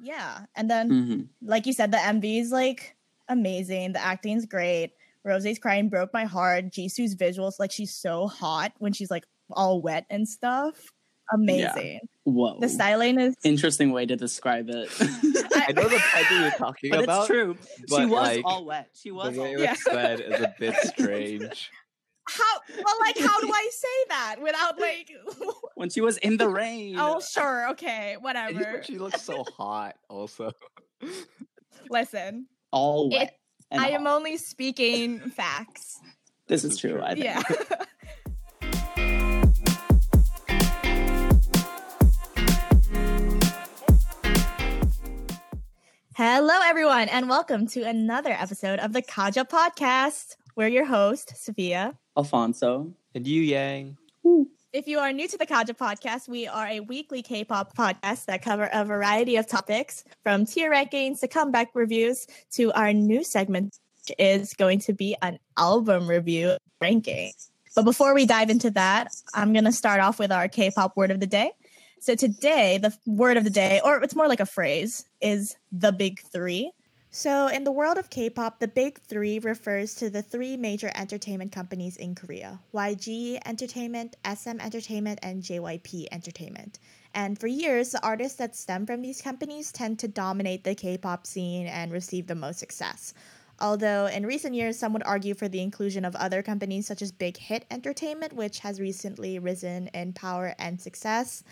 Yeah. And then Mhm. like you said, the MV is like amazing. The acting's great. Rose's crying broke my heart. Jisoo's visuals, like she's so hot when she's like all wet and stuff. Amazing. Whoa. The styling is Interesting way to describe it. I know the part that you're talking but about. it's true. She was like, all wet. She was The all way wet. Yeah. said is a bit strange. How well like how do I say that without like When she was in the rain. Oh sure, okay, whatever. she looks so hot. Also, Listen. all It- wet. and I am only speaking facts. This This is is true. true. I think. Yeah. Hello, everyone, and welcome to another episode of the Kaja Podcast. We're your host, Sophia. Alfonso. and you Yang. If you are new to the Kaja Podcast, we are a weekly K-pop podcast that cover a variety of topics, from tier rankings to comeback reviews to our new segment, which is going to be an album review ranking. But before we dive into that, I'm going to start off with our K-pop word of the day. So today, the word of the day, or it's more like a phrase, is the big three. So, in the world of K pop, the big three refers to the three major entertainment companies in Korea YG Entertainment, SM Entertainment, and JYP Entertainment. And for years, the artists that stem from these companies tend to dominate the K pop scene and receive the most success. Although in recent years, some would argue for the inclusion of other companies such as Big Hit Entertainment, which has recently risen in power and success.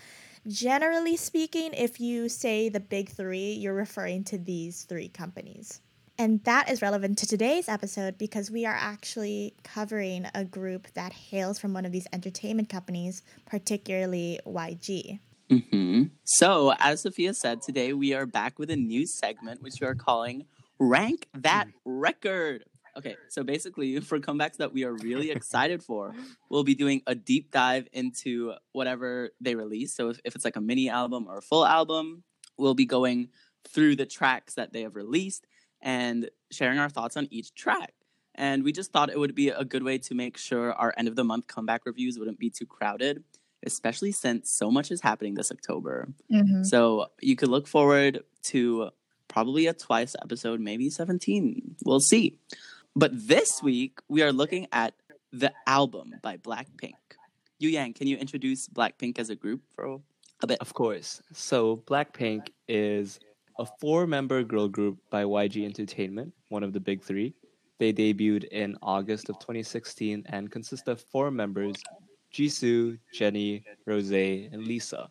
Generally speaking, if you say the big three, you're referring to these three companies. And that is relevant to today's episode because we are actually covering a group that hails from one of these entertainment companies, particularly YG. hmm So, as Sophia said, today we are back with a new segment which we are calling Rank That Record. Okay, so basically, for comebacks that we are really excited for, we'll be doing a deep dive into whatever they release. So, if, if it's like a mini album or a full album, we'll be going through the tracks that they have released and sharing our thoughts on each track. And we just thought it would be a good way to make sure our end of the month comeback reviews wouldn't be too crowded, especially since so much is happening this October. Mm-hmm. So you could look forward to probably a twice episode, maybe 17. We'll see. But this week, we are looking at the album by Blackpink. Yu Yang, can you introduce Blackpink as a group for a bit? Of course. So Blackpink is a four-member girl group by YG Entertainment, one of the big three. They debuted in August of 2016 and consist of four members: Jisoo, Jennie, Rose, and Lisa.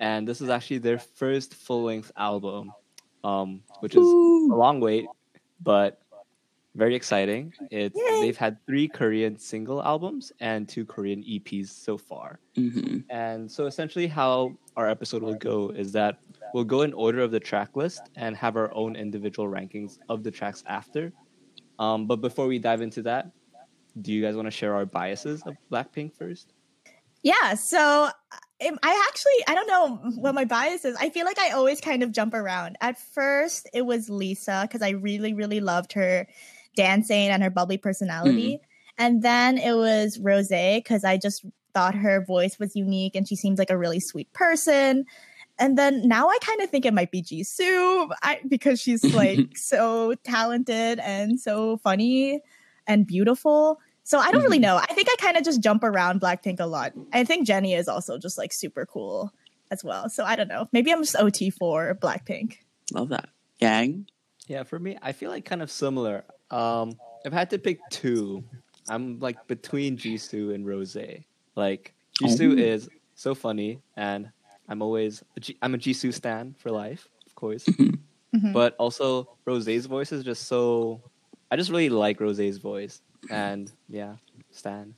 And this is actually their first full-length album, um, which is a long wait, but very exciting. It's Yay. they've had three Korean single albums and two Korean EPs so far. hmm And so essentially how our episode will go is that we'll go in order of the track list and have our own individual rankings of the tracks after. Um, but before we dive into that, do you guys want to share our biases of Blackpink first? Yeah, so um, I actually I don't know what my bias is. I feel like I always kind of jump around. At first, it was Lisa because I really really loved her dancing and her bubbly personality, mm-hmm. and then it was Rose because I just thought her voice was unique and she seems like a really sweet person. And then now I kind of think it might be Jisoo I, because she's like so talented and so funny and beautiful. So I don't really mm-hmm. know. I think I kind of just jump around Blackpink a lot. I think Jennie is also just like super cool as well. So I don't know. Maybe I'm just OT4 Blackpink. Love that. Yang? Yeah, for me, I feel like kind of similar. Um, if I had to pick two, I'm like between Jisoo and Rose. Like Jisoo Oh. is so funny, and I'm always a G- I'm a Jisoo stan for life, of course. Mhm. But also Rose's voice is just so. I just really like Rose's voice, and yeah, stan.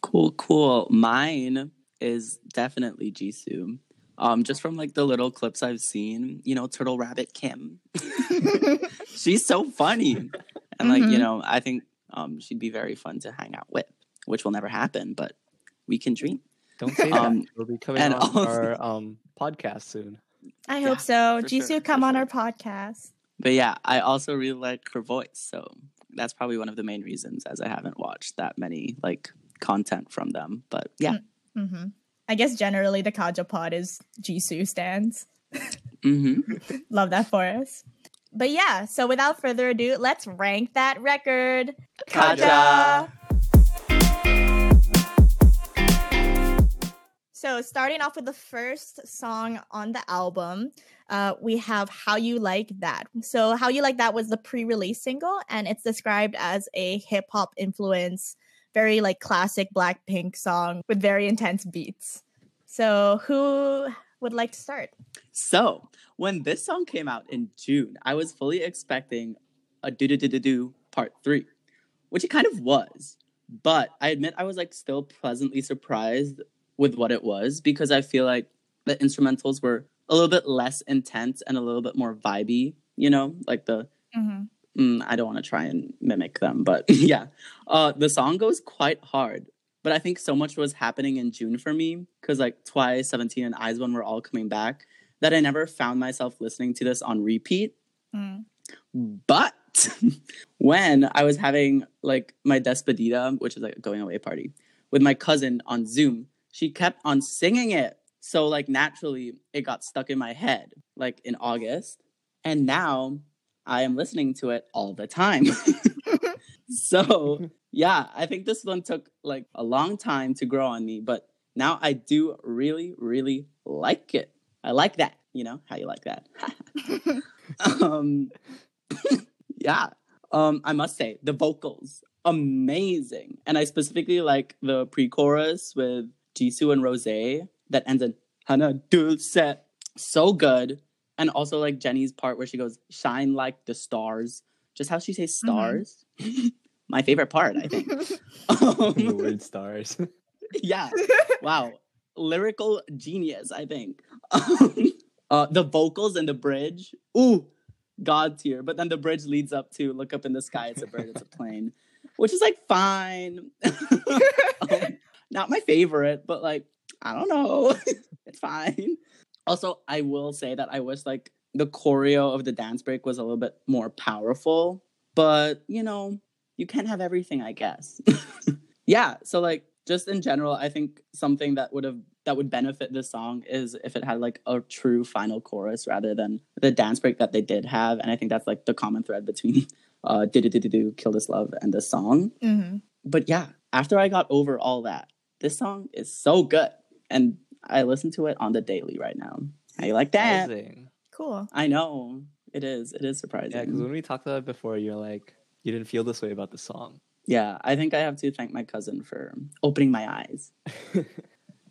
Cool, cool. Mine is definitely Jisoo. Um, just from like the little clips I've seen, you know, Turtle Rabbit Kim. She's so funny. And like, you Mhm. know, I think um she'd be very fun to hang out with, which will never happen, but we can dream. Don't say Um, that. We'll be coming and on also- our um podcast soon. I Yeah, hope so. for Jisoo, sure, come on sure. our podcast. But yeah, I also really like her voice. So that's probably one of the main reasons as I haven't watched that many like content from them. But yeah, hmm I guess generally the Kaja pod is Jisoo stands. Mm-hmm. Love that for us. But yeah, so without further ado, let's rank that record. Kaja. So, starting off with the first song on the album, uh, we have How You Like That. So, How You Like That was the pre release single, and it's described as a hip hop influence, very like classic Blackpink song with very intense beats. So, who would like to start? So, when this song came out in June, I was fully expecting a do do do do do part three, which it kind of was. But I admit I was like still pleasantly surprised with what it was because I feel like the instrumentals were a little bit less intense and a little bit more vibey, you know, like the Mm-hmm. mm, I don't want to try and mimic them, but yeah, uh, the song goes quite hard. But I think so much was happening in June for me because like Twice, Seventeen, and IZ*ONE were all coming back that I never found myself listening to this on repeat. Mm. But when I was having like my despedida, which is like a going away party, with my cousin on Zoom, she kept on singing it. So like naturally, it got stuck in my head like in August, and now I am listening to it all the time. so yeah, I think this one took like a long time to grow on me, but now I do really, really like it. I like that. You know how you like that. um, yeah. Um, I must say the vocals amazing, and I specifically like the pre-chorus with Jisoo and Rose that ends in Hana Dulce. So good, and also like Jennie's part where she goes "shine like the stars." Just how she says stars. My favorite part, I think. the Um, word stars. yeah. Wow. Lyrical genius, I think. uh, the vocals and the bridge. Ooh, god tier. But then the bridge leads up to look up in the sky. It's a bird. It's a plane, which is like fine. Um, not my favorite, but like I don't know. it's fine. Also, I will say that I wish like the choreo of the dance break was a little bit more powerful. But you know, you can't have everything, I guess. yeah. So like just in general, I think something that would have that would benefit this song is if it had like a true final chorus rather than the dance break that they did have. And I think that's like the common thread between uh do do do do do kill this love and this song. hmm But yeah, after I got over all that, this song is so good. And I listen to it on the daily right now. How you like that? Amazing. Cool. I know. It is. It is surprising. Yeah, because when we talked about it before, you're like, you didn't feel this way about the song. Yeah, I think I have to thank my cousin for opening my eyes.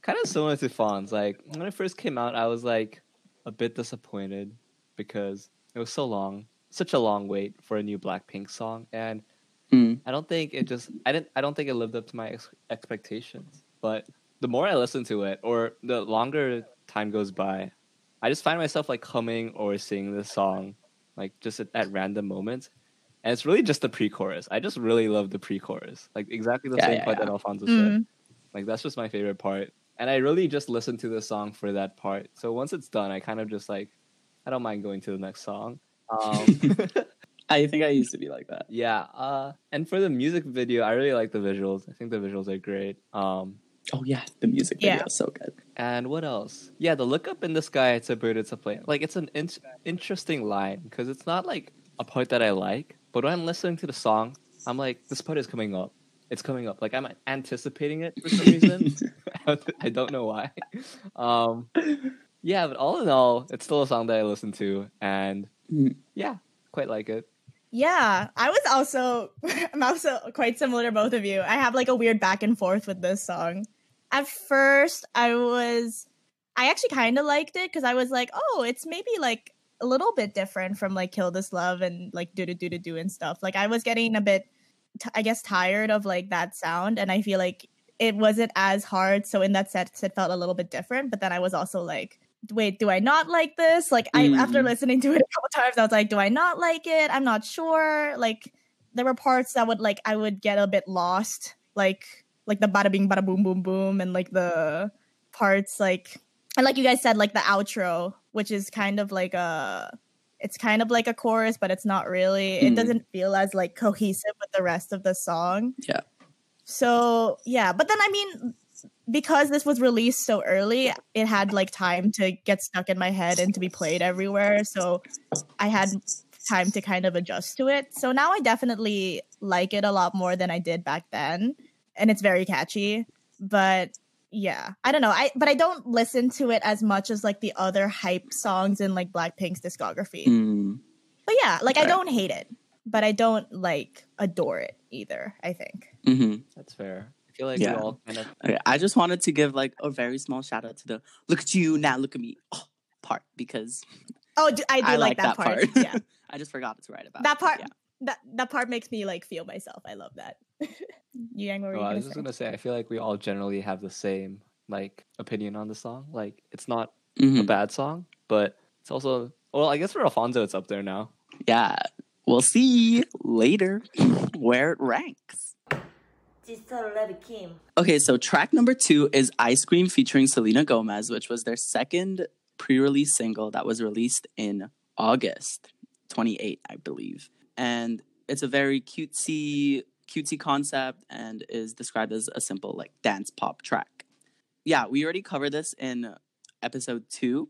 kind of similar to Fawn's. Like when it first came out, I was like a bit disappointed because it was so long, such a long wait for a new Blackpink song, and Mm. I don't think it just I didn't I don't think it lived up to my ex- expectations. But the more I listen to it, or the longer time goes by, I just find myself like humming or singing this song, like just at, at random moments. And it's really just the pre-chorus. I just really love the pre-chorus, like exactly the Yeah, same yeah, part yeah. that Alfonso said. Mm. Like that's just my favorite part. And I really just listen to the song for that part. So once it's done, I kind of just like I don't mind going to the next song. Um, I think I used to be like that. yeah. Uh, and for the music video, I really like the visuals. I think the visuals are great. Um, Oh yeah, the music video Yeah. is so good. and what else? Yeah, the look up in the sky. It's a bird. It's a plane. Like it's an in- interesting line because it's not like a part that I like, but when I'm listening to the song, I'm like, this part is coming up. It's coming up. Like I'm anticipating it for some reason. I don't know why. Um, yeah, but all in all, it's still a song that I listen to, and Mm. yeah, quite like it. Yeah, I was also I'm also quite similar to both of you. I have like a weird back and forth with this song. At first, I was I actually kind of liked it because I was like, oh, it's maybe like a little bit different from like Kill This Love and like do do do do do and stuff. Like I was getting a bit, t- I guess, tired of like that sound, and I feel like it wasn't as hard. So in that sense, it felt a little bit different. But then I was also like, wait, do I not like this? Like I after Mm. listening to it a couple times, I was like, do I not like it? I'm not sure. Like there were parts that would like I would get a bit lost, like like the bada bing bada boom boom boom and like the parts like and like you guys said, like the outro, which is kind of like a it's kind of like a chorus, but it's not really. It Hmm. doesn't feel as like cohesive with the rest of the song. Yeah. So yeah, but then I mean, because this was released so early, it had like time to get stuck in my head and to be played everywhere. So I had time to kind of adjust to it. So now I definitely like it a lot more than I did back then. And it's very catchy. But yeah, I don't know. I but I don't listen to it as much as like the other hype songs in like Blackpink's discography. Mm. But yeah, like I don't hate it, but I don't like adore it either, I think. hmm That's fair. I feel like Yeah. we all kind of Okay, I just wanted to give like a very small shout out to the "Look at you now, look at me" oh, part because Oh, I do I like, that, part. yeah. I just forgot to write about That it, part Yeah. that that part makes me like feel myself. I love that. Yang, what were you I was just gonna say, I feel like we all generally have the same like opinion on the song. Like, it's not mm-hmm. a bad song, but it's also well, I guess for Alfonso, it's up there now. Yeah, we'll see later where it ranks. Okay, so track number two is Ice Cream featuring Selena Gomez, which was their second pre release single that was released in August 28, I believe. And it's a very cutesy, cutesy concept and is described as a simple, like, dance pop track. Yeah, we already covered this in episode two,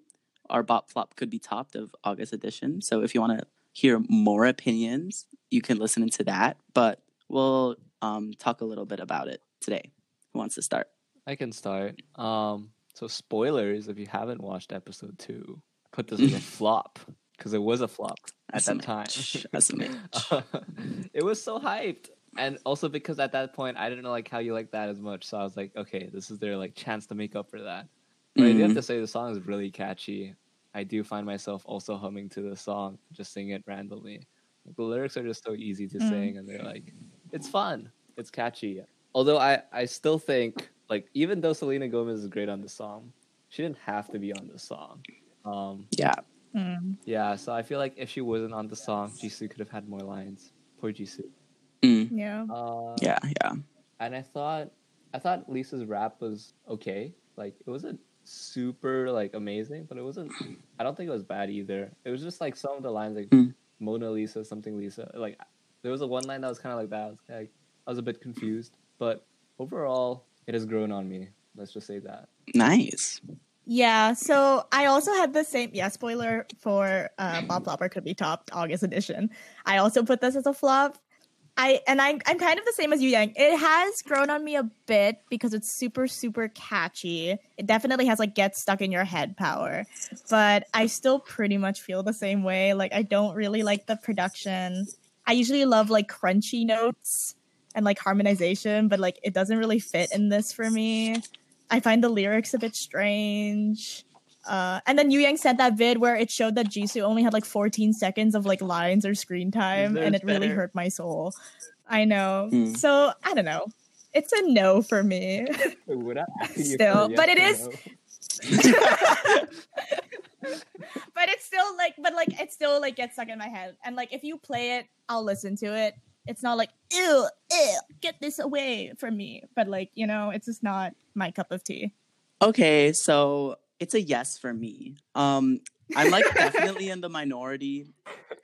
our Bop Flop Could Be Topped of August edition. So if you want to hear more opinions, you can listen into that. But we'll um, talk a little bit about it today. Who wants to start? I can start. Um, so spoilers if you haven't watched episode two, put this as a flop because it was a flop at that time. SMH. it was so hyped, and also because at that point I didn't know like how you like that as much, so I was like, okay, this is their like chance to make up for that. But I do have to say the song is really catchy. I do find myself also humming to the song, just sing it randomly. Like, the lyrics are just so easy to Mm. sing, and they're like, it's fun, it's catchy. Although I, I still think like even though Selena Gomez is great on the song, she didn't have to be on the song. Um, Yeah. Hmm. yeah, so I feel like if she wasn't on the song, Jisoo could have had more lines. Poor Jisoo. Mm. Yeah. Uh, Yeah, yeah. and I thought I thought Lisa's rap was okay. Like it wasn't super like amazing, but it wasn't. I don't think it was bad either. It was just like some of the lines like Mm. Mona Lisa, something Lisa. Like there was a one line that was kind of like that. I was, like, I was a bit confused, but overall, it has grown on me. Let's just say that. Nice. Yeah, so I also had the same yeah, spoiler for uh Bob Flopper could be topped August edition. I also put this as a flop. I and I I'm kind of the same as you, Yang. It has grown on me a bit because it's super, super catchy. It definitely has like get stuck in your head power. But I still pretty much feel the same way. Like I don't really like the production. I usually love like crunchy notes and like harmonization, but like it doesn't really fit in this for me. I find the lyrics a bit strange. Uh, and then Yu Yang said that vid where it showed that Jisoo only had like 14 seconds of like lines or screen time, and it Deserves really hurt my soul. I know. Mm. So I don't know. It's a no for me. Would I Still, but it is- but it's still like, but like, it still like gets stuck in my head. And like, if you play it, I'll listen to it. It's not like, ew, ew, get this away from me. But like, you know, it's just not my cup of tea. Okay, so it's a yes for me. Um, I'm like definitely in the minority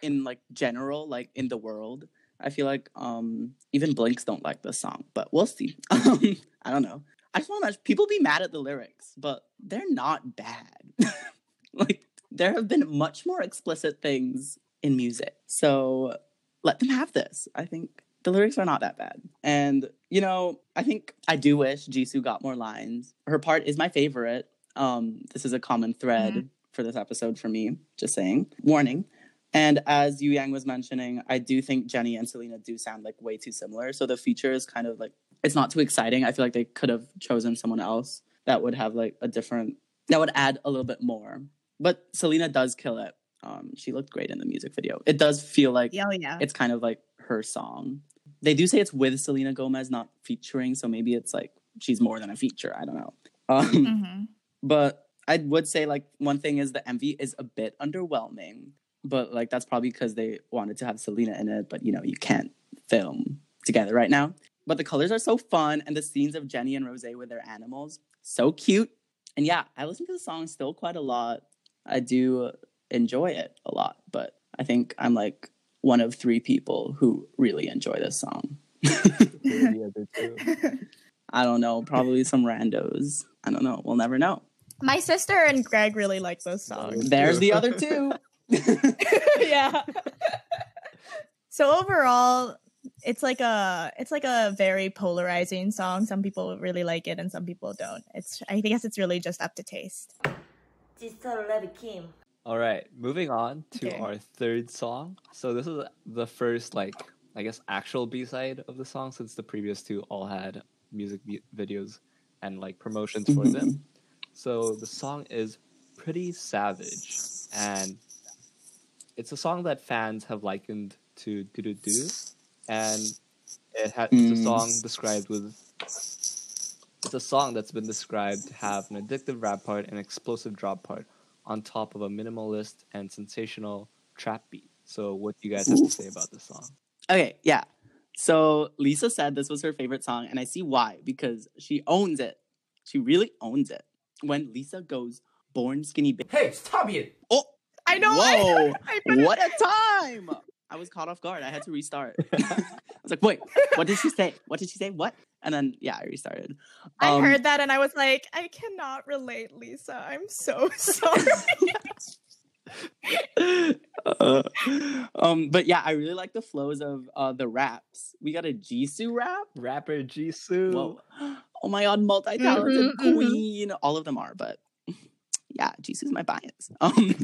in like general, like in the world. I feel like um even Blinks don't like this song, but we'll see. Um, I don't know. I just want to people be mad at the lyrics, but they're not bad. like there have been much more explicit things in music, so let them have this. I think the lyrics are not that bad, and you know, I think I do wish Jisoo got more lines. Her part is my favorite. Um, this is a common thread for this episode for me. Just saying, warning. And as Yu Yang was mentioning, I do think Jennie and Selena do sound like way too similar. So the feature is kind of like it's not too exciting. I feel like they could have chosen someone else that would have like a different that would add a little bit more. But Selena does kill it. Um, she looked great in the music video. It does feel like Oh, yeah. it's kind of like her song. They do say it's with Selena Gomez, not featuring, so maybe it's like she's more than a feature. I don't know. Um, Mhm. But I would say like one thing is the MV is a bit underwhelming, but like that's probably because they wanted to have Selena in it, but you know you can't film together right now. But the colors are so fun, and the scenes of Jennie and Rose with their animals so cute. And yeah, I listen to the song still quite a lot. I do enjoy it a lot, but I think I'm like one of three people who really enjoy this song. the other two. I don't know, probably some randos. I don't know. We'll never know. My sister and Greg really like those songs. There's the other two. yeah. so overall, it's like a it's like a very polarizing song. Some people really like it and some people don't. It's I guess it's really just up to taste. Jisoo Love Kim. All right, moving on to Okay. our third song. So this is the first, like, I guess, actual B side of the song, since the previous two all had music vi- videos and like promotions for them. So the song is pretty savage, and it's a song that fans have likened to "Do Do Do," and it ha- it's a Mm. song described with. It's a song that's been described to have an addictive rap part and explosive drop part on top of a minimalist and sensational trap beat. So, what do you guys have to say about this song? Okay, yeah. So Lisa said this was her favorite song, and I see why because she owns it. She really owns it. When Lisa goes, "Born skinny bitch." Hey, stop it! Oh, I know. Whoa! I, I what a time! I was caught off guard. I had to restart. I was like, "Wait, what did she say? What did she say? What?" And then yeah, I restarted. I Um, heard that and I was like, I cannot relate, Lisa. I'm so sorry. uh, um, but yeah, I really like the flows of uh the raps. We got a Jisoo rap. Rapper Jisoo. Whoa. Oh my god, multi-talented Mhm, mhm. queen. All of them are, but yeah, Jisoo's my bias. Um,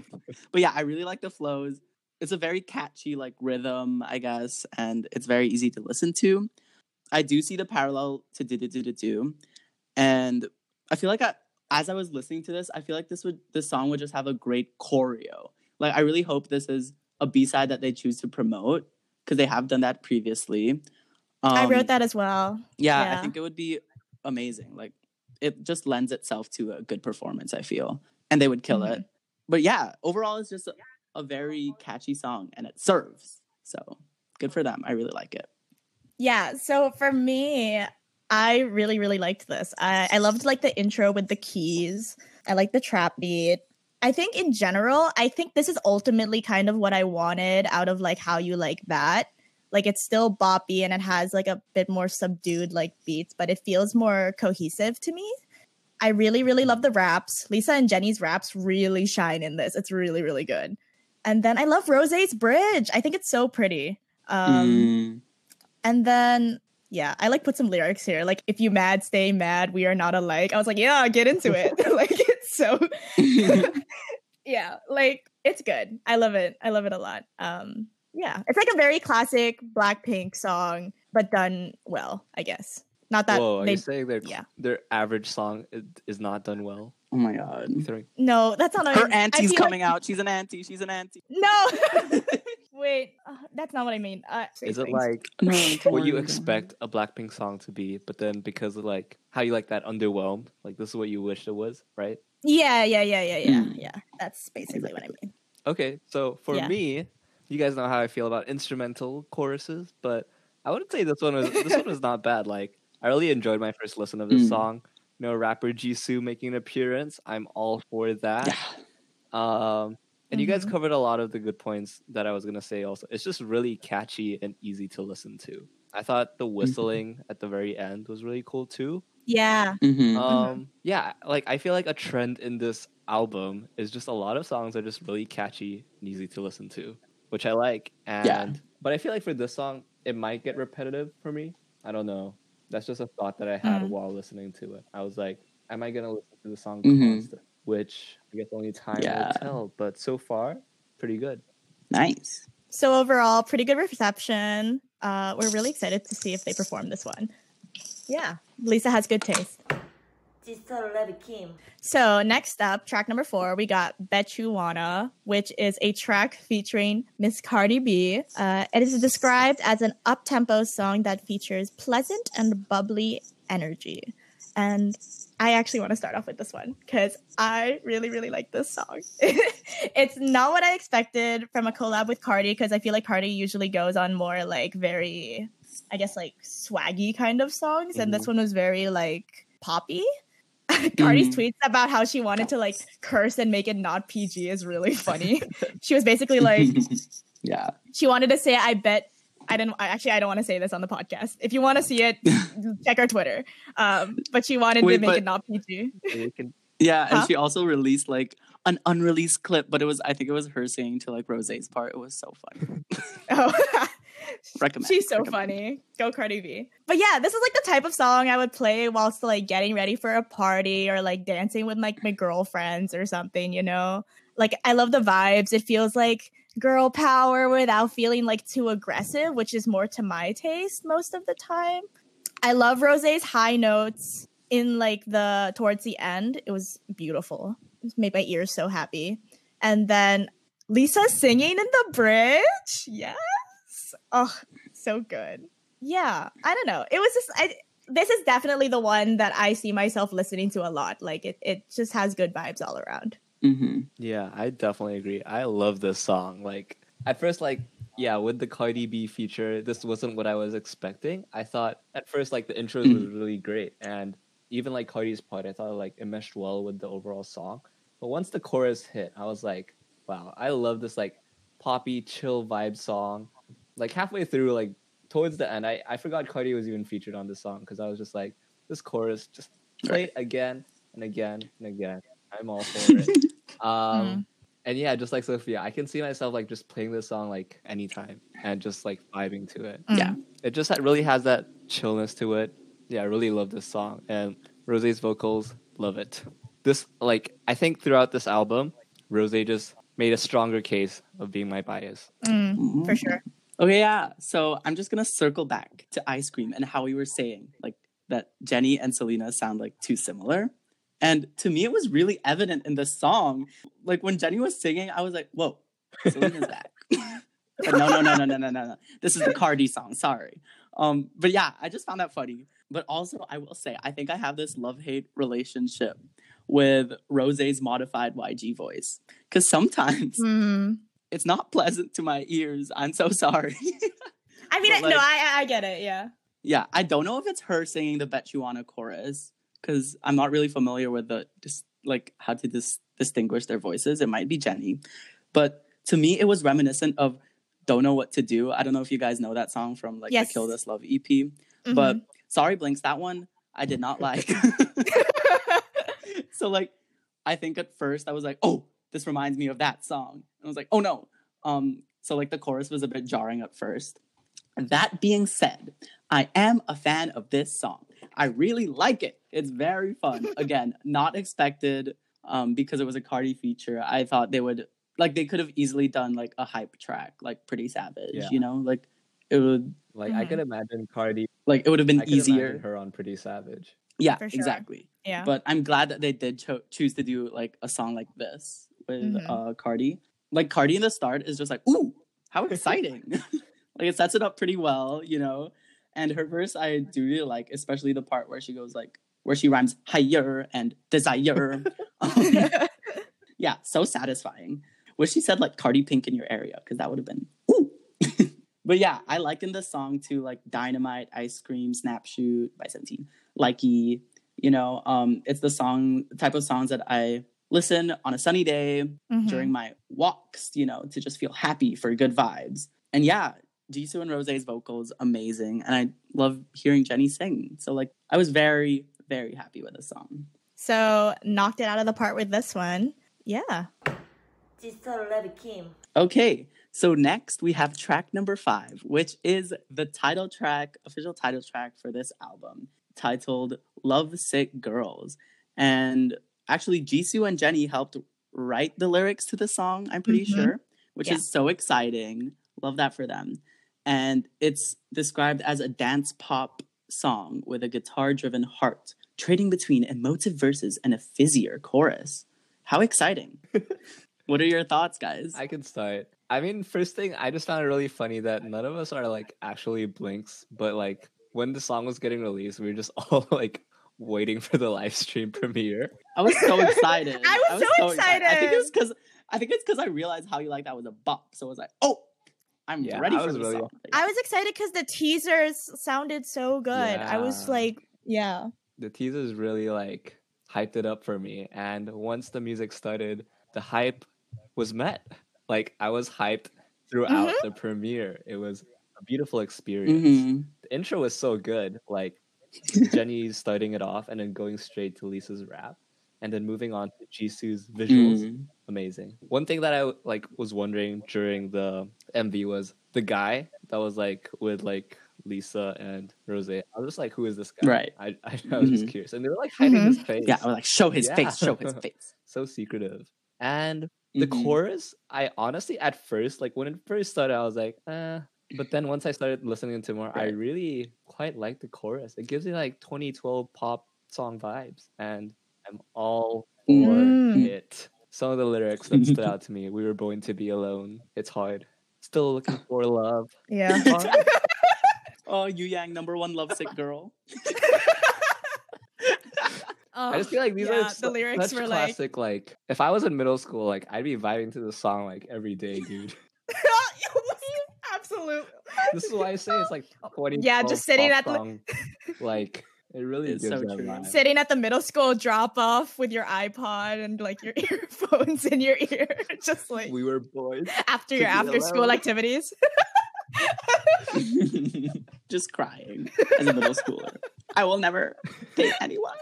but yeah, I really like the flows. It's a very catchy like rhythm, I guess, and it's very easy to listen to. I do see the parallel to do do do do do, and I feel like I, as I was listening to this, I feel like this would this song would just have a great choreo. Like I really hope this is a B side that they choose to promote because they have done that previously. I Um, wrote that as well. yeah, Yeah. I think it would be amazing. Like it just lends itself to a good performance, I feel. And they would kill Mhm. it. But yeah, overall it's just a, a very catchy song and it serves. So good for them. I really like it. Yeah. So for me, I really, really liked this. I, I loved like the intro with the keys. I like the trap beat. I think in general, I think this is ultimately kind of what I wanted out of like how you like that. Like it's still boppy and it has like a bit more subdued like beats, but it feels more cohesive to me. I really, really love the raps. Lisa and Jennie's raps really shine in this. It's really, really good. And then I love Rose's bridge. I think it's so pretty. Um, Mm. and then, yeah, I like put some lyrics here. Like, if you mad, stay mad. We are not alike. I was like, yeah, get into it. like, it's so, yeah, like it's good. I love it. I love it a lot. Um, yeah, it's like a very classic Blackpink song, but done well, I guess. Not that Whoa, are they. you saying their yeah. their average song is not done well? oh my god. You No, that's not. what I Her mean. Auntie's feel coming out. She's an auntie. She's an auntie. No, wait, uh, that's not what I mean. Uh, Is it things. like No, what you expect a Blackpink song to be, but then because of like how you like that underwhelmed, like this is what you wished it was, right? Yeah, yeah, yeah, yeah, yeah, Mm. yeah. That's basically what I mean. Okay, so for Yeah. me, you guys know how I feel about instrumental choruses, but I wouldn't say this one was this one was not bad. Like I really enjoyed my first listen of this Mm. song. You know, rapper Jisoo making an appearance. I'm all for that. Yeah. Um, and you guys Mhm. covered a lot of the good points that I was gonna say. Also, it's just really catchy and easy to listen to. I thought the whistling at the very end was really cool too. Yeah. Mhm. Um, yeah, like I feel like a trend in this album is just a lot of songs are just really catchy and easy to listen to, which I like. And Yeah. but I feel like for this song, it might get repetitive for me. I don't know. That's just a thought that I had Mm. while listening to it. I was like, am I gonna listen to the song Mhm. constant? Which I guess only time Yeah. will tell. But so far, pretty good. nice. So overall, pretty good reception. Uh, we're really excited to see if they perform this one. Yeah, Lisa has good taste. Jisoo Love Kim. So next up, track number four, we got Bet You Wanna, which is a track featuring Miss Cardi B. Uh, it is described as an up-tempo song that features pleasant and bubbly energy. And I actually want to start off with this one because I really, really like this song. it's not what I expected from a collab with Cardi because I feel like Cardi usually goes on more like very, I guess, like swaggy kind of songs. And this one was very like poppy. Cardi's Mhm. tweets about how she wanted to like curse and make it not PG is really funny. she was basically like, yeah. she wanted to say, I bet. I didn't. Actually, I don't want to say this on the podcast. If you want to see it, check our Twitter. Um, but she wanted Wait, to make but- it not PG. Yeah, and Huh? she also released like an unreleased clip, but it was I think it was her saying to like Rose's part. It was so funny. Oh, Recommend. she's so recommend. funny. Go Cardi B. But yeah, this is like the type of song I would play whilst like getting ready for a party or like dancing with like my girlfriends or something. You know, like I love the vibes. It feels like girl power without feeling like too aggressive, which is more to my taste most of the time. I love Rose's high notes in like the towards the end. It was beautiful. It made my ears so happy. And then Lisa singing in the bridge. Yes. Oh, so good. Yeah. I don't know. It was just I this is definitely the one that I see myself listening to a lot. Like it it just has good vibes all around. hmm Yeah, I definitely agree. I love this song. Like at first, like yeah, with the Cardi B feature, this wasn't what I was expecting. I thought at first like the intro was really great, and even like Cardi's part, I thought like it meshed well with the overall song. But once the chorus hit, I was like, wow, I love this like poppy chill vibe song. Like halfway through, like towards the end, I I forgot Cardi was even featured on this song because I was just like, this chorus just play it again and again and again. I'm all for it. Um, and yeah, just like Sophia, I can see myself like just playing this song like anytime and just like vibing to it. Yeah. It just ha- really has that chillness to it. Yeah, I really love this song and Rose's vocals, love it. This like I think throughout this album, Rose just made a stronger case of being my bias. Mm, Mm-hmm. for sure. Okay, yeah. So I'm just gonna circle back to ice cream and how we were saying like that Jennie and Selena sound like too similar. And to me, it was really evident in the song. Like when Jennie was singing, I was like, "Whoa, Selena's back." but no, no, no, no, no, no, no, no. This is the Cardi song. Sorry. Um, but yeah, I just found that funny. But also, I will say, I think I have this love-hate relationship with Rose's modified YG voice because sometimes Mm. It's not pleasant to my ears. I'm so sorry. I mean, I, no, I I get it. Yeah. yeah, I don't know if it's her singing the Bet You Wanna chorus because I'm not really familiar with the just like how to dis- distinguish their voices. It might be Jennie, but to me, it was reminiscent of "Don't Know What to Do." I don't know if you guys know that song from like Yes. the Kill This Love EP, mm-hmm. but sorry, Blinks, that one I did not like. so like, I think at first I was like, "Oh, this reminds me of that song," and I was like, "Oh no." Um, so like the chorus was a bit jarring at first. That being said, I am a fan of this song. I really like it. It's very fun. Again, not expected um, because it was a Cardi feature. I thought they would like they could have easily done like a hype track, like Pretty Savage. Yeah. You know, like it would Like I Mhm. could imagine Cardi like it would have been I could easier. her on Pretty Savage. Yeah, sure. exactly. yeah. But I'm glad that they did cho- choose to do like a song like this with Mhm. uh, Cardi. Like Cardi in the start is just like, ooh, how exciting! like it sets it up pretty well, you know. And her verse I do really like, especially the part where she goes like, where she rhymes higher and desire. Um, yeah, so satisfying. Wish she said like Cardi Pink in your area because that would have been ooh. but yeah, I liken this song to like Dynamite, Ice Cream, Snap Shoot by Seventeen, Likey. You know, um, it's the song type of songs that I listen on a sunny day Mhm. during my walks. You know, to just feel happy for good vibes. And yeah, Jisoo and Rose's vocals amazing, and I love hearing Jennie sing. So like, I was very very happy with the song. So knocked it out of the park with this one. Yeah. Sister Levy Kim. Okay, so next we have track number five, which is the title track, official title track for this album, titled Love Sick Girls. And actually, Jisoo and Jennie helped write the lyrics to the song, I'm pretty Mhm. sure, which Yeah. is so exciting. Love that for them. And it's described as a dance pop song with a guitar driven heart, trading between emotive verses and a fizzier chorus. How exciting! what are your thoughts, guys? I can start. I mean, first thing, I just found it really funny that none of us are like actually blinks, but like when the song was getting released, we were just all like waiting for the live stream premiere. I was so excited. I was so excited. I think it was excited. because I think it's because I realized how you like that was a bop. So I was like, oh, I'm Yeah, ready I for was the really- song. I was excited because the teasers sounded so good. I was like, yeah. The teasers really like hyped it up for me, and once the music started, the hype was met. Like I was hyped throughout Mhm. the premiere. It was a beautiful experience. Mhm. The intro was so good. Like Jennie starting it off and then going straight to Lisa's rap, and then moving on to Jisoo's visuals. Mm. Amazing. One thing that I like was wondering during the MV was the guy that was like with like Lisa and Rose. I was just like, who is this guy? Right. I I, I was just Mhm. curious, and they were like hiding Mhm. his face. Yeah, or like show his Yeah. face, show his face. so secretive. And the Mhm. chorus, I honestly at first, like when it first started, I was like, uh, but then once I started listening to more, I really quite like the chorus. It gives me like 2012 pop song vibes, and I'm all for Mm. it. Some of the lyrics that stood out to me: "We were born to be alone. It's hard. Still looking for love. Yeah. Oh, Yu Yang, number one lovesick girl. Oh, I just feel like these yeah, are su- the lyrics such were like classic. Like, if I was in middle school, like I'd be vibing to the song like every day, dude. absolutely. this is why I say it's like 20. Yeah, just sitting at the- like it really It's gives so true. vibe. Sitting at the middle school drop off with your iPod and like your earphones in your ear, just like we were boys. after your after school activities. Just crying as a middle schooler. I will never date anyone.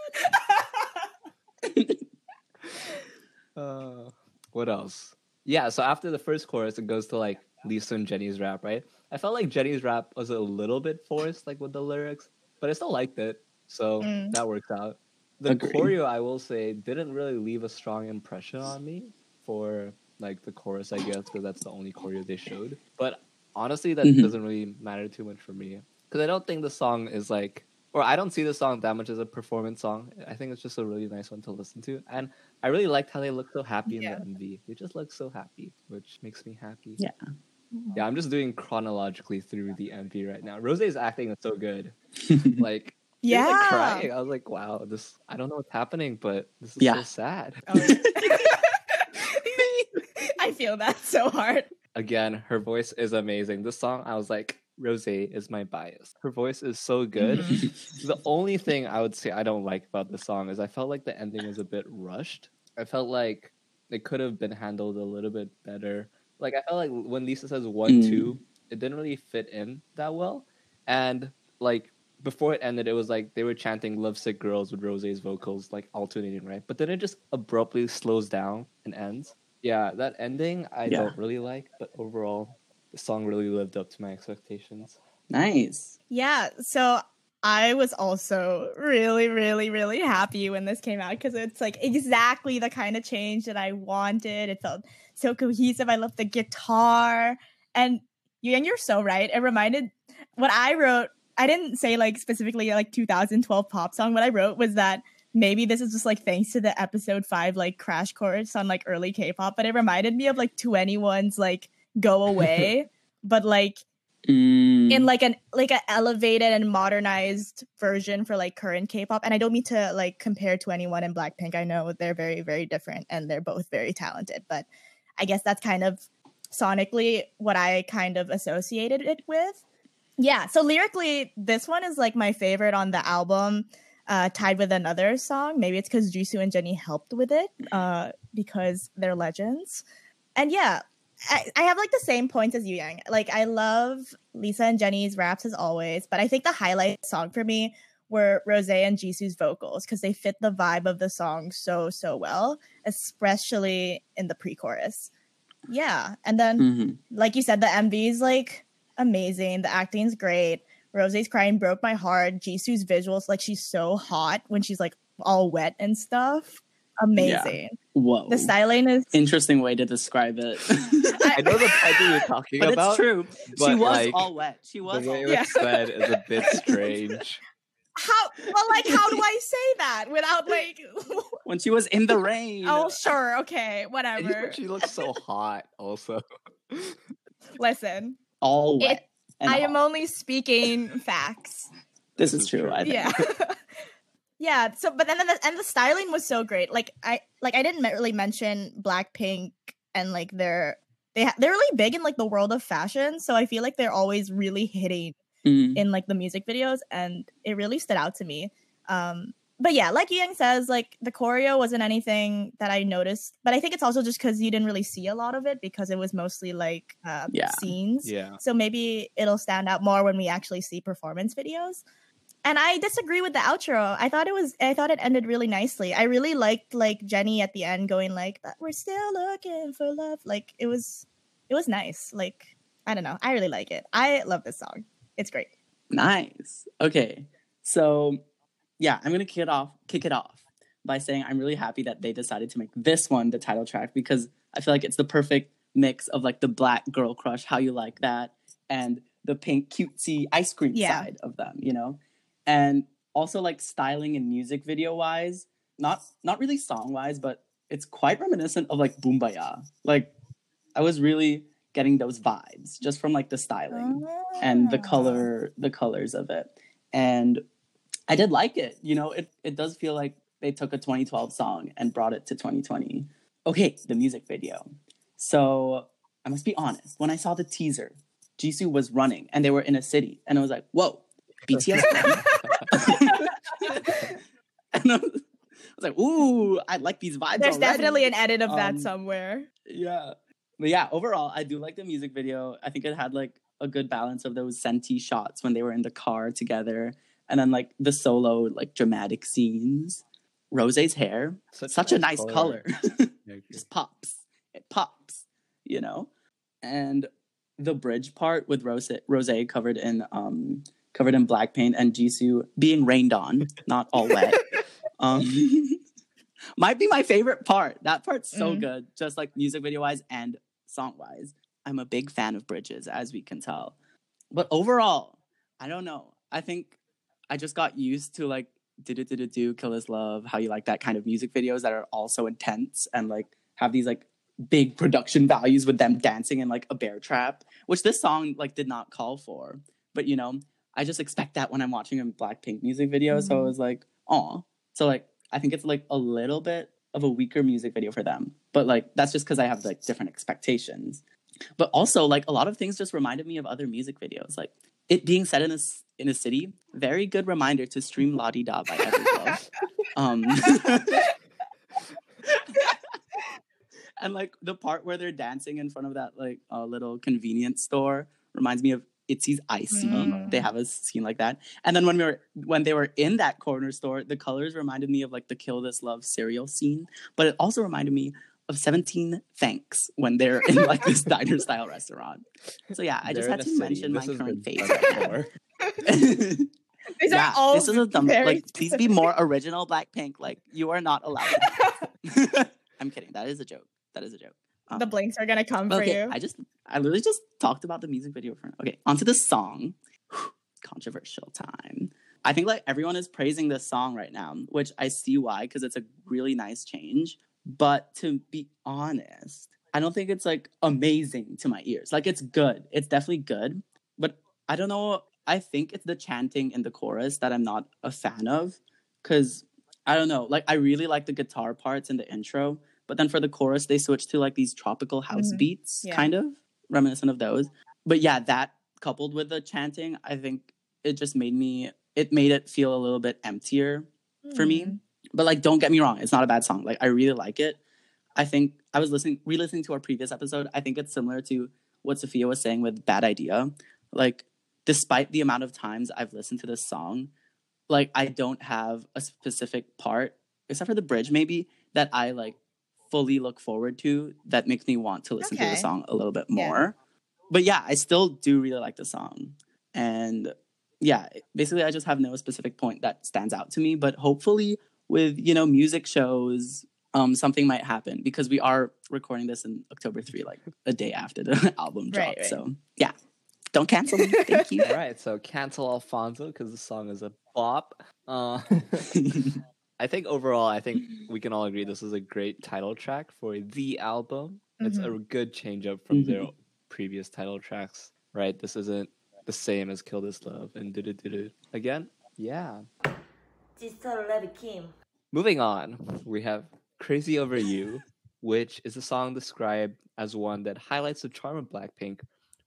Uh, what else? Yeah, so after the first chorus, it goes to like Lisa and Jennie's rap, right? I felt like Jennie's rap was a little bit forced, like with the lyrics, but I still liked it, so Mm. that works out. The Agreed. choreo, I will say, didn't really leave a strong impression on me for like the chorus, I guess, because that's the only choreo they showed. But honestly, that Mhm. doesn't really matter too much for me because I don't think the song is like, or I don't see the song that much as a performance song. I think it's just a really nice one to listen to, and I really liked how they look so happy in the MV. They just look so happy, which makes me happy. Yeah. Yeah, I'm just doing chronologically through the MV right now. Rose is acting so good. Like, she was, like, Yeah. crying. I was like, wow, this. I don't know what's happening, but this is Yeah. so sad. Oh, I feel that so hard. Again, her voice is amazing. This song, I was like, Rose is my bias. Her voice is so good. Mhm. the only thing I would say I don't like about the song is I felt like the ending was a bit rushed. I felt like it could have been handled a little bit better. Like I felt like when Lisa says one Mm. two, it didn't really fit in that well. And like before it ended, it was like they were chanting "Lovesick Girls" with Rose's vocals like alternating, right? But then it just abruptly slows down and ends. Yeah, that ending I Yeah. don't really like, but overall, the song really lived up to my expectations. nice. Yeah, so I was also really, really, really happy when this came out because it's like exactly the kind of change that I wanted. It felt so cohesive. I loved the guitar. And Yang, you're so right. It reminded what I wrote, I didn't say like specifically like 2012 pop song. What I wrote was that maybe this is just like thanks to the episode five like crash course on like early K-pop, but it reminded me of like 2NE1's like go away. but like Mm. in like an like an elevated and modernized version for like current K-pop. And I don't mean to like compare to anyone in Blackpink. I know they're very very different and they're both very talented, but I guess that's kind of sonically what I kind of associated it with. Yeah, so lyrically this one is like my favorite on the album. Uh, tied with another song. Maybe it's because Jisoo and Jennie helped with it uh, because they're legends. And yeah, I, I have like the same points as you, Yang. Like I love Lisa and Jennie's raps as always, but I think the highlight song for me were Rose and Jisoo's vocals because they fit the vibe of the song so so well, especially in the pre-chorus. Yeah, and then Mhm. like you said, the MV is like amazing. The acting's great. Rose's crying broke my heart. Jisoo's visuals, like she's so hot when she's like all wet and stuff. Amazing. Whoa. The styling is Interesting way to describe it. I know the type you're talking but about. it's true. She was like, all wet. She was the way all it Yeah. said is a bit strange. how well like how do I say that without like when she was in the rain. Oh sure, okay, whatever. she looks so hot. Also, Listen, all wet. It- and I am only speaking facts. This This is is true. true. I think. Yeah. Yeah, so but then the, and the styling was so great. Like I like I didn't really mention Blackpink and like they're they ha- they're really big in like the world of fashion, so I feel like they're always really hitting Mm. in like the music videos and it really stood out to me um but yeah, like Yang says, like the choreo wasn't anything that I noticed, but I think it's also just because you didn't really see a lot of it because it was mostly like uh, Yeah. scenes. Yeah. So maybe it'll stand out more when we actually see performance videos. And I disagree with the outro. I thought it was I thought it ended really nicely. I really liked like Jennie at the end going like "But we're still looking for love. Like it was it was nice. Like I don't know. I really like it. I love this song. It's great. Nice. Okay. So yeah, I'm gonna kick it off kick it off by saying I'm really happy that they decided to make this one the title track because I feel like it's the perfect mix of like the black girl crush, how you like that, and the pink cutesy ice cream Yeah. side of them, you know? And also like styling and music video wise, not not really song wise, but it's quite reminiscent of like Boombayah. Like I was really getting those vibes just from like the styling and the Ah. color the colors of it. And i did like it you know? It, it does feel like they took a 2012 song and brought it to 2020 okay the music video. So i must be honest when i saw the teaser jisoo was running and they were in a city and i was like whoa bts and I was, I was like ooh i like these vibes There's already. definitely an edit of that Um, somewhere. Yeah. But yeah, overall, I do like the music video. I think it had like a good balance of those senti shots when they were in the car together. And then like the solo, like dramatic scenes. Rose's hair, such, a nice color. Yeah, I Just pops. It pops, you know? And the bridge part with Rose Rose covered in um covered in black paint and Jisoo being rained on, not all wet. um might be my favorite part. That part's so Mm. good, just like music video wise and song wise. I'm a big fan of bridges, as we can tell. But overall, I don't know. I think I just got used to like do do do do do Kill This Love, how you like that kind of music videos that are also intense and like have these like big production values with them dancing in like a bear trap, which this song like did not call for. But you know, I just expect that when I'm watching a Blackpink music video. So I Mhm. was like, oh. So like I think it's like a little bit of a weaker music video for them. But like that's just because I have like different expectations. But also like a lot of things just reminded me of other music videos. Like it being set in a in a city, very good reminder to stream La Di Da by Everglow. um and like the part where they're dancing in front of that like uh, little convenience store reminds me of Itzy's Icy. Mm. They have a scene like that. And then when we were when they were in that corner store, the colors reminded me of like the Kill This Love cereal scene, but it also reminded me of 17 Thanks when they're in like this diner style restaurant. So yeah, I just They're had to city. mention my This has current been favorite. before. These yeah, are all this is a dumb very like please be more original Blackpink. Like you are not allowed. I'm kidding. That is a joke. That is a joke. The blinks are gonna come for you. I just I literally just talked about the music video for okay, onto the song. Controversial time. I think like everyone is praising this song right now, which I see why, because it's a really nice change. But to be honest, I don't think it's like amazing to my ears. Like it's good. It's definitely good. But I don't know. I think it's the chanting in the chorus that I'm not a fan of. Cause I don't know. Like I really like the guitar parts in the intro. But then for the chorus, they switched to like these tropical house Mhm. beats, Yeah. kind of reminiscent of those. But yeah, that coupled with the chanting, I think it just made me it made it feel a little bit emptier for me. Mm. But like, don't get me wrong, it's not a bad song. Like, I really like it. I think I was listening, re-listening to our previous episode. I think it's similar to what Sophia was saying with "Bad Idea." Like, despite the amount of times I've listened to this song, like I don't have a specific part, except for the bridge, maybe that I like fully look forward to. That makes me want to listen to the song a little bit Yeah. more. But yeah, I still do really like the song, and yeah, basically I just have no specific point that stands out to me, but hopefully with, you know, music shows, um something might happen because we are recording this in October 3 like a day after the album Right, dropped. right. So, yeah. Don't cancel me. Thank you. All right, so cancel Alfonso because the song is a bop. Uh, I think overall, I think we can all agree this is a great title track for the album. It's a mm-hmm. good change up from their previous title tracks, right? This isn't the same as Kill This Love and did it did it again. Yeah. Sister Love Kim. Moving on, we have Crazy Over You, which is a song described as one that highlights the charm of Blackpink,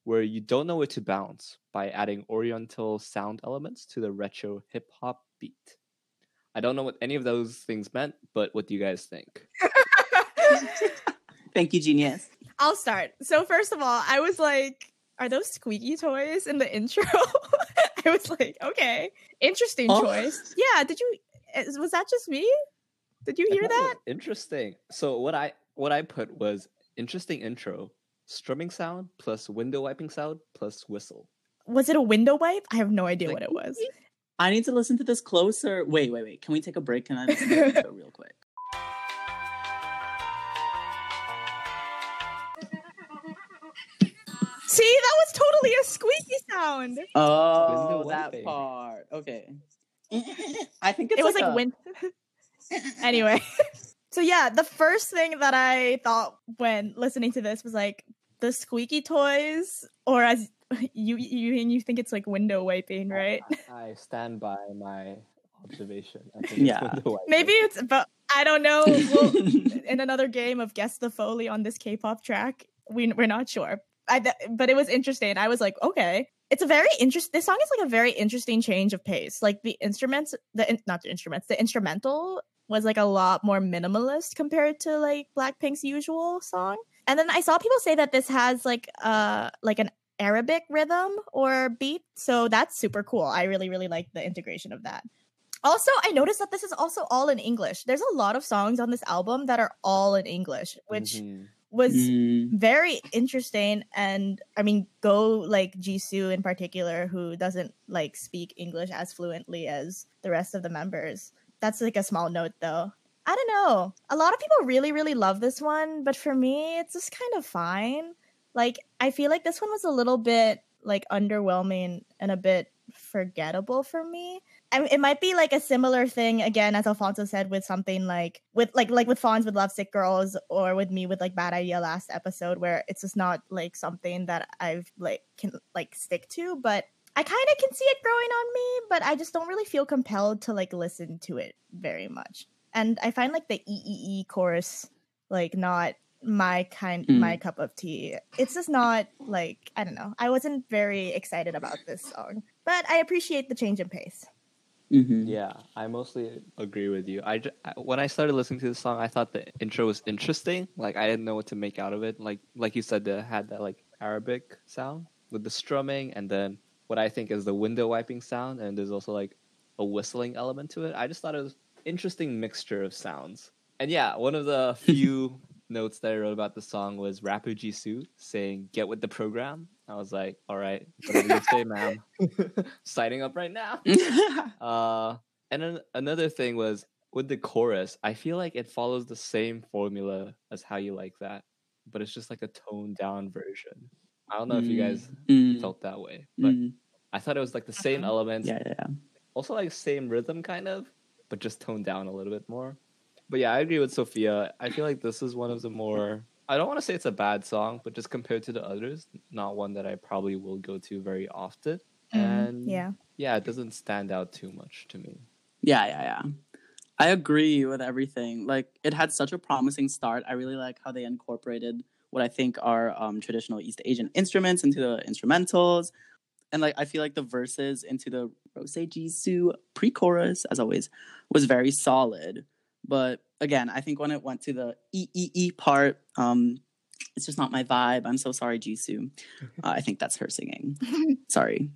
where you don't know where to bounce by adding oriental sound elements to the retro hip hop beat. I don't know what any of those things meant, but what do you guys think? Thank you, genius. I'll start. So first of all, I was like, are those squeaky toys in the intro? I was like, okay, interesting Oh. choice. Yeah, did you eh, was that just me? Did you hear thought it was that? Interesting. So what I what I put was interesting intro, strumming sound plus window wiping sound plus whistle. Was it a window wipe? I have no idea Like, what it was. I need to listen to this closer. Wait, wait, wait. Can we take a break? Can I listen to the real quick? See, that was totally a squeaky sound. Oh, that wiping. part. Okay. I think it's it was like, like a- wind. anyway, so yeah, the first thing that I thought when listening to this was like the squeaky toys, or as you you you think it's like window wiping, right? I, I stand by my observation. I think it's Yeah. Maybe it's, but I don't know. We'll, in another game of guess the foley on this K-pop track, we we're not sure. I, but it was interesting. I was like, okay, it's a very interesting. This song is like a very interesting change of pace. Like the instruments, the in- not the instruments, the instrumental was like a lot more minimalist compared to like Blackpink's usual song. And then I saw people say that this has like uh like an Arabic rhythm or beat, so that's super cool. I really really like the integration of that. Also, I noticed that this is also all in English. There's a lot of songs on this album that are all in English, which Mhm. was Mm, very interesting. And I mean, go like Jisoo in particular, who doesn't like speak English as fluently as the rest of the members. That's like a small note though. I don't know. A lot of people really, really love this one, but for me, it's just kind of fine. Like, I feel like this one was a little bit like underwhelming and a bit forgettable for me. I mean, it might be like a similar thing again, as Alfonso said, with something like with like like with Fonz with Lovesick Girls, or with me with like Bad Idea last episode, where it's just not like something that I've like can like stick to. But I kind of can see it growing on me, but I just don't really feel compelled to like listen to it very much. And I find like the EEE chorus like not my kind Hmm. my cup of tea. It's just not like I don't know. I wasn't very excited about this song, but I appreciate the change in pace. mhm. Yeah, I mostly agree with you. I, ju- I- when I started listening to the song, I thought the intro was interesting. Like I didn't know what to make out of it. Like like you said, it had that like Arabic sound with the strumming, and then what I think is the window wiping sound, and there's also like a whistling element to it. I just thought it was interesting mixture of sounds. And yeah, one of the few notes that I wrote about the song was Rapu Jisoo saying "Get with the program." I was like, "All right, whatever you say, ma'am." Signing up right now. Uh, and then another thing was with the chorus, I feel like it follows the same formula as How You Like That, but it's just like a toned down version. I don't know if you guys Mm, felt that way, but mm. I thought it was like the same elements, Yeah, yeah, yeah. also like same rhythm kind of, but just toned down a little bit more. But yeah, I agree with Sophia. I feel like this is one of the more I don't want to say it's a bad song, but just compared to the others, not one that I probably will go to very often. And yeah. yeah, it doesn't stand out too much to me. Yeah, yeah, yeah. I agree with everything. Like it had such a promising start. I really like how they incorporated what I think are um, traditional East Asian instruments into the instrumentals. And like I feel like the verses into the Rose Jisoo pre-chorus, as always, was very solid. But again, I think when it went to the E E E part, um, it's just not my vibe. I'm so sorry, Jisoo. Uh, I think that's her singing. sorry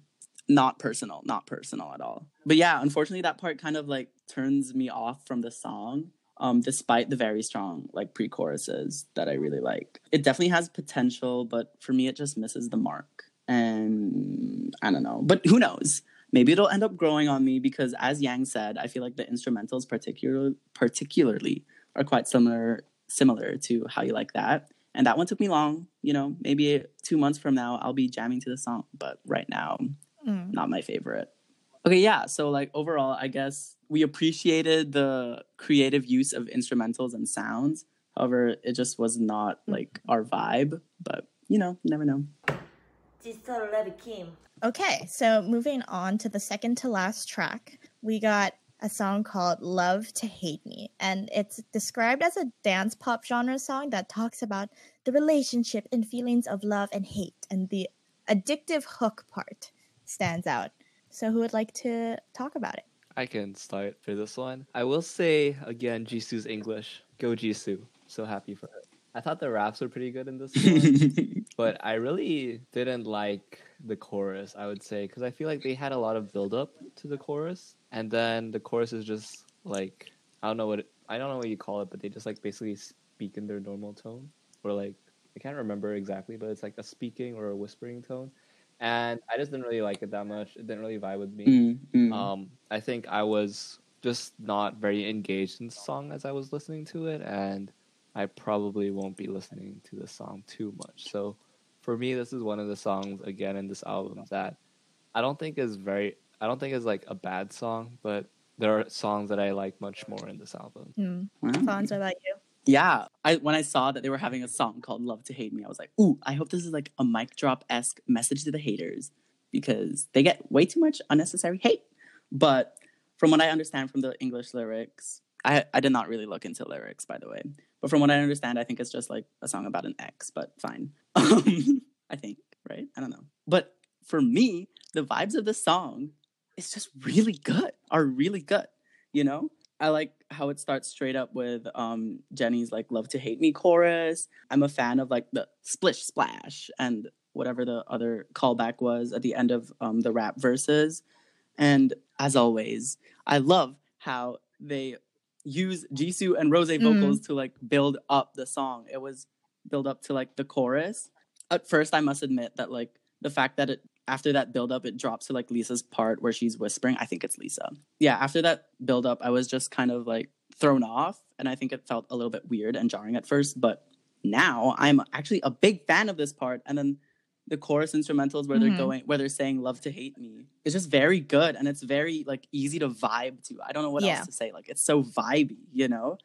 not personal, not personal at all. But yeah, unfortunately, that part kind of like turns me off from the song. Um, despite the very strong like pre-choruses that I really like, it definitely has potential, but for me, it just misses the mark. And I don't know, but who knows? Maybe it'll end up growing on me because, as Yang said, I feel like the instrumentals, particular particularly, are quite similar similar to how you like that. And that one took me long. You know, maybe two months from now, I'll be jamming to the song. But right now, Mm. not my favorite. Okay, yeah. So like overall, I guess we appreciated the creative use of instrumentals and sounds. However, it just was not like our vibe. But you know, you never know. Jisoo Levy Kim. Okay, so moving on to the second to last track, we got a song called Love to Hate Me. And it's described as a dance pop genre song that talks about the relationship and feelings of love and hate. And the addictive hook part stands out. So, who would like to talk about it? I can start for this one. I will say again, Jisoo's English. Go Jisoo. So happy for her. I thought the raps were pretty good in this one, but I really didn't like the chorus. I would say because I feel like they had a lot of build up to the chorus, and then the chorus is just like I don't know what it, I don't know what you call it, but they just like basically speak in their normal tone or like I can't remember exactly, but it's like a speaking or a whispering tone. And I just didn't really like it that much. It didn't really vibe with me. Mm, mm. Um, I think I was just not very engaged in the song as I was listening to it, and I probably won't be listening to the song too much. So for me, this is one of the songs again in this album that I don't think is very. I don't think is like a bad song, but there are songs that I like much more in this album. Hmm. Wow. Fonz, what about you? Yeah, I when I saw that they were having a song called "Love to Hate Me," I was like, "Ooh, I hope this is like a mic drop esque message to the haters because they get way too much unnecessary hate." But from what I understand from the English lyrics, I I did not really look into lyrics, by the way. But from what I understand, I think it's just like a song about an ex. But fine, um, I think right. I don't know. But for me, the vibes of the song is just really good. Are really good. You know, I like how it starts straight up with um, Jennie's like "Love to Hate Me" chorus. I'm a fan of like the splish splash and whatever the other callback was at the end of um, the rap verses. And as always, I love how they use Jisoo and Rose mm-hmm. vocals to like build up the song. It was build up to like the chorus. At first, I must admit that like the fact that it after that build up it drops to like Lisa's part where she's whispering. I think it's Lisa. Yeah, after that build up, I was just kind of like thrown off, and I think it felt a little bit weird and jarring at first. But now I'm actually a big fan of this part, and then the chorus instrumentals where Mhm. they're going where they're saying "Love to Hate Me" it's just very good, and it's very like easy to vibe to. I don't know what Yeah. else to say. Like it's so vibey, you know.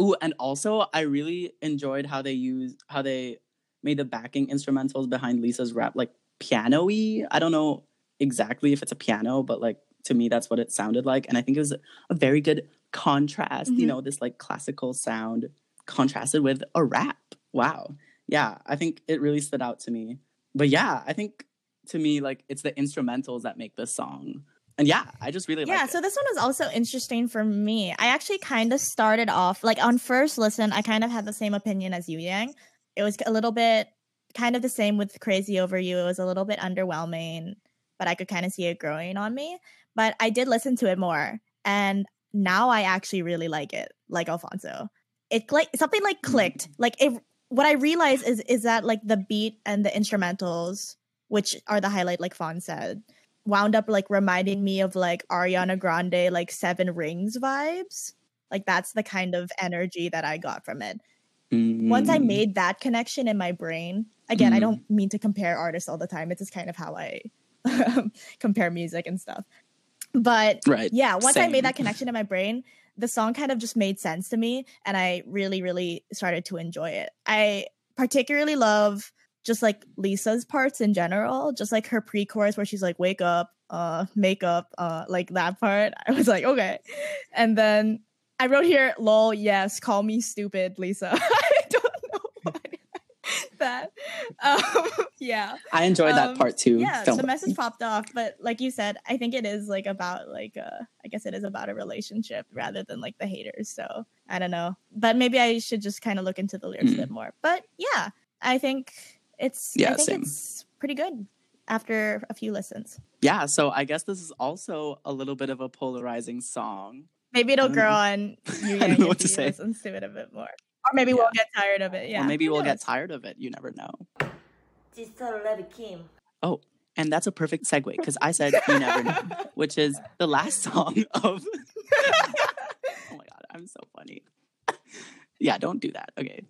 Ooh, and also I really enjoyed how they use how they made the backing instrumentals behind Lisa's rap like piano-y. I don't know exactly if it's a piano, but like to me that's what it sounded like. And I think it was a very good contrast, you Mhm. know, this like classical sound contrasted with a rap. Wow. Yeah, I think it really stood out to me. But yeah, I think to me like it's the instrumentals that make this song. And yeah, I just really yeah so this one was also interesting for me. I actually kind of started off like on first listen i kind of had the same opinion as you yang. It was a little bit kind of the same with crazy over you. It was a little bit underwhelming but i could kind of see it growing on me. But i did listen to it more and now i actually really like it like alfonso. It like something like clicked. Mm. Like it what i realize is is that like the beat and the instrumentals which are the highlight like Fonz said wound up like reminding me of like Ariana Grande like Seven Rings vibes. Like that's the kind of energy that I got from it. Once I Mm. made that connection in my brain, again, I Mm. don't mean to compare artists all the time. It's just kind of how I compare music and stuff. But right. yeah, once I made that connection in my brain, the song kind of just made sense to me and I really, really started to enjoy it. I particularly love just like Lisa's parts in general, just like her pre-chorus where she's like, wake up, uh, makeup, uh, like that part. I was like, okay. And then I wrote here, lol, yes, call me stupid, Lisa. I don't know why that. Um, yeah I enjoyed that um, part too. yeah Don't the message popped off but like you said i think it is like about like uh i guess it is about a relationship rather than like the haters so i don't know but maybe i should just kind of look into the lyrics a Mm. bit more but yeah i think it's i Yeah, think same. it's pretty good after a few listens Yeah, so I guess this is also a little bit of a polarizing song. maybe it'll grow know. on you I don't know what to say. listens to it a bit more or maybe we'll get tired of it yeah or maybe we'll get tired of it. You never know. Sister Love Kim. Oh, and that's a perfect segue because I said you never know, which is the last song of. oh my god, I'm so funny. yeah, don't do that. Okay.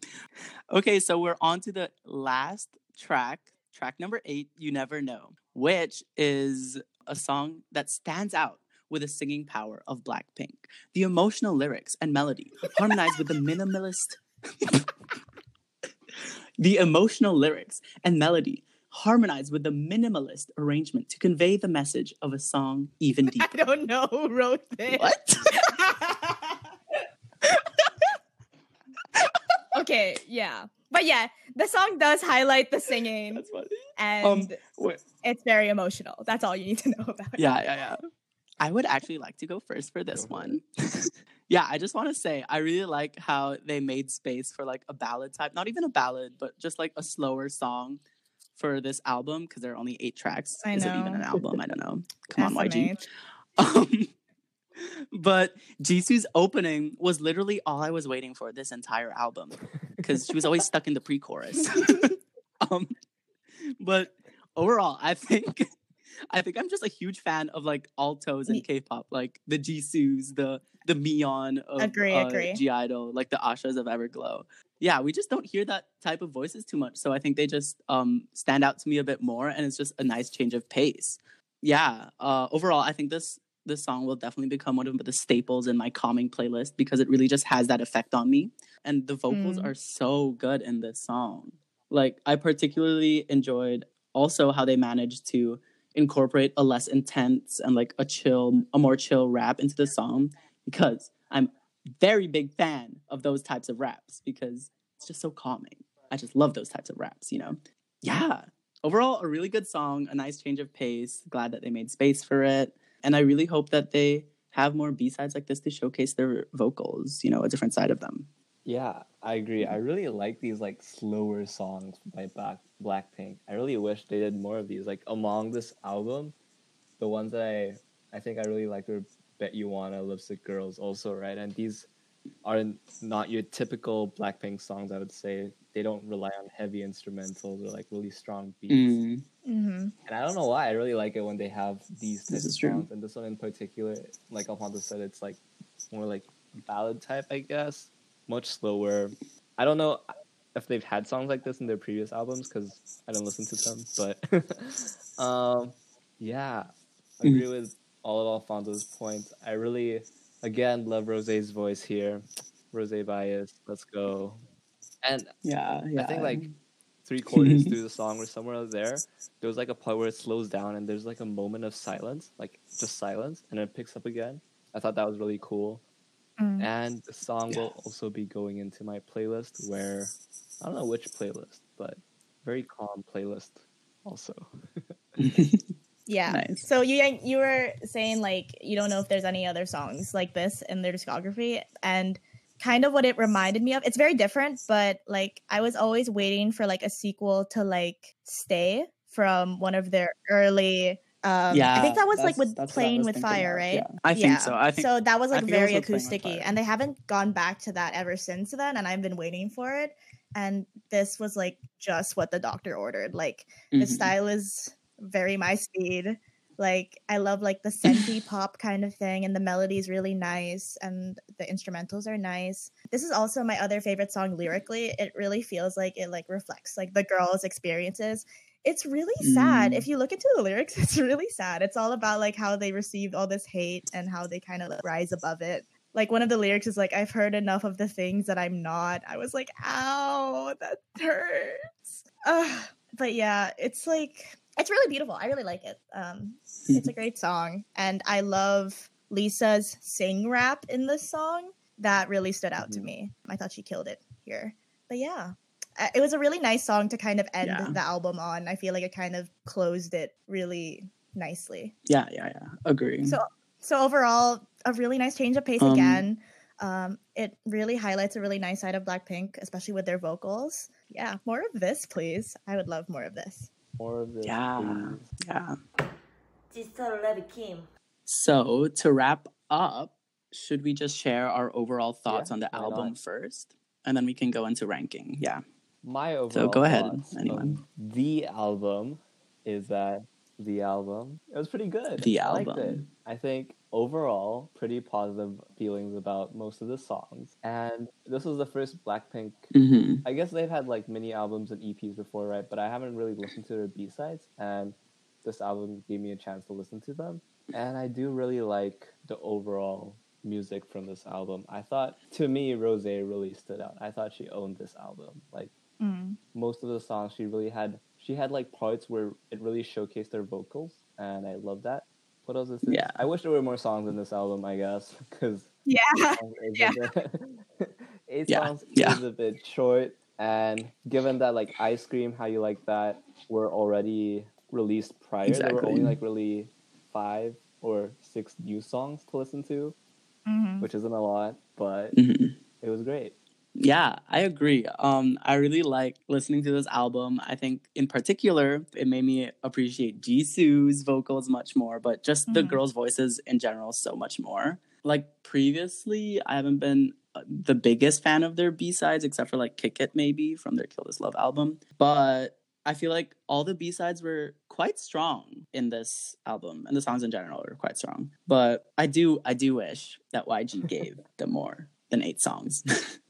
Okay, so we're on to the last track, track number eight, You Never Know, which is a song that stands out with the singing power of Blackpink. The emotional lyrics and melody harmonize with the minimalist. The emotional lyrics and melody harmonize with the minimalist arrangement to convey the message of a song even deeper. i don't know who wrote this what? okay, yeah. But yeah, the song does highlight the singing That's funny. and Um, it's very emotional. That's all you need to know about it. Yeah, yeah, yeah. I would actually like to go first for this one. yeah, I just want to say I really like how they made space for like a ballad type, not even a ballad, but just like a slower song for this album because there are only eight tracks. I Is it even an album? I don't know. Come on, YG. Um, but Jisoo's opening was literally all I was waiting for this entire album because she was always stuck in the pre-chorus. um, but overall, I think I think I'm just a huge fan of like altos and K-pop, like the Jisoo's, the the Miyeon of Agree, uh, agree. (G)I-DLE, like the Aishas of Everglow. Yeah, we just don't hear that type of voices too much, so I think they just um, stand out to me a bit more, and it's just a nice change of pace. Yeah, uh, overall, I think this this song will definitely become one of the staples in my calming playlist because it really just has that effect on me, and the vocals Mm. are so good in this song. Like, I particularly enjoyed also how they managed to incorporate a less intense and like a chill, a more chill rap into the song because I'm very big fan of those types of raps because it's just so calming. I just love those types of raps, you know? Yeah. Overall, a really good song, a nice change of pace. Glad that they made space for it. And I really hope that they have more B-sides like this to showcase their vocals, you know, a different side of them. Yeah, I agree. I really like these like slower songs by Black Blackpink. I really wish they did more of these. Like among this album, the ones that I I think I really liked were Bet You Wanna, Lovesick Girls also, right? And these are not your typical Blackpink songs, I would say. They don't rely on heavy instrumentals or like really strong beats. Mm. hmm And I don't know why. I really like it when they have these This types of is true. songs. And this one in particular, like Alfonso said, it's like more like ballad type, I guess. Much slower. I don't know if they've had songs like this in their previous albums because I don't listen to them. But um, yeah, I agree with all of Alfonso's points. I really, again, love Rose's voice here. Rose bias. Let's go. And Yeah, yeah. I think like three quarters through the song or somewhere there, there was like a part where it slows down and there's like a moment of silence, like just silence, and it picks up again. I thought that was really cool. Mm. And the song will also be going into my playlist where I don't know which playlist, but very calm playlist also. Yeah. Nice. So you you were saying like you don't know if there's any other songs like this in their discography, and kind of what it reminded me of. It's very different, but like I was always waiting for like a sequel to like Stay from one of their early. Um, yeah, I think that was like with that's what I Playing with Fire, of, right? yeah. I think so. I think so. That was like think it was very with Playing acousticy, and they haven't gone back to that ever since then. And I've been waiting for it. And this was like just what the doctor ordered. Like the Mhm. style is very my speed. Like I love like the scenty pop kind of thing, and the melody is really nice, and the instrumentals are nice. This is also my other favorite song lyrically. It really feels like it like reflects like the girls' experiences. It's really sad. Mm. If you look into the lyrics, it's really sad. It's all about like how they received all this hate and how they kind of like, rise above it. Like one of the lyrics is like, "I've heard enough of the things that I'm not." I was like, "Ow, that hurts." But yeah, it's like it's really beautiful. I really like it. Um, it's a great song, and I love Lisa's sing rap in this song. That really stood out to Mhm. me. I thought she killed it here. But yeah, it was a really nice song to kind of end Yeah. the album on. I feel like it kind of closed it really nicely. yeah, yeah, yeah. Agree. So so overall, a really nice change of pace Um, again. Um, it really highlights a really nice side of Blackpink, especially with their vocals. Yeah, more of this, please. I would love more of this. More of this. yeah, please. yeah. Sister Levy Kim. So to wrap up, should we just share our overall thoughts Yeah, on the album not? first, and then we can go into ranking? Yeah. My overall So go ahead, anyone. the album is that the album it was pretty good. The I liked it. album. I think overall pretty positive feelings about most of the songs. And this was the first Blackpink. hmm I guess they've had like mini albums and EPs before, right? But I haven't really listened to their B sides, and this album gave me a chance to listen to them. And I do really like the overall music from this album. I thought, to me, Rose really stood out. I thought she owned this album. Like Mm. most of the songs she really had she had like parts where it really showcased her vocals and i love that what else is this? Yeah. i wish there were more songs in this album i guess because Yeah. Yeah. eight Yeah, songs yeah. is a bit short and given that like ice cream how you like that were already released prior exactly. there were only like really five or six new songs to listen to, Mhm. which isn't a lot, but Mhm. it was great. Yeah, I agree. Um, I really like listening to this album. I think, in particular, it made me appreciate Jisoo's vocals much more, but just the Mhm. girls' voices in general so much more. Like previously, I haven't been uh, the biggest fan of their B sides, except for like "Kick It" maybe from their "Kill This Love" album. But I feel like all the B sides were quite strong in this album, and the songs in general were quite strong. But I do, I do wish that YG gave them more than eight songs.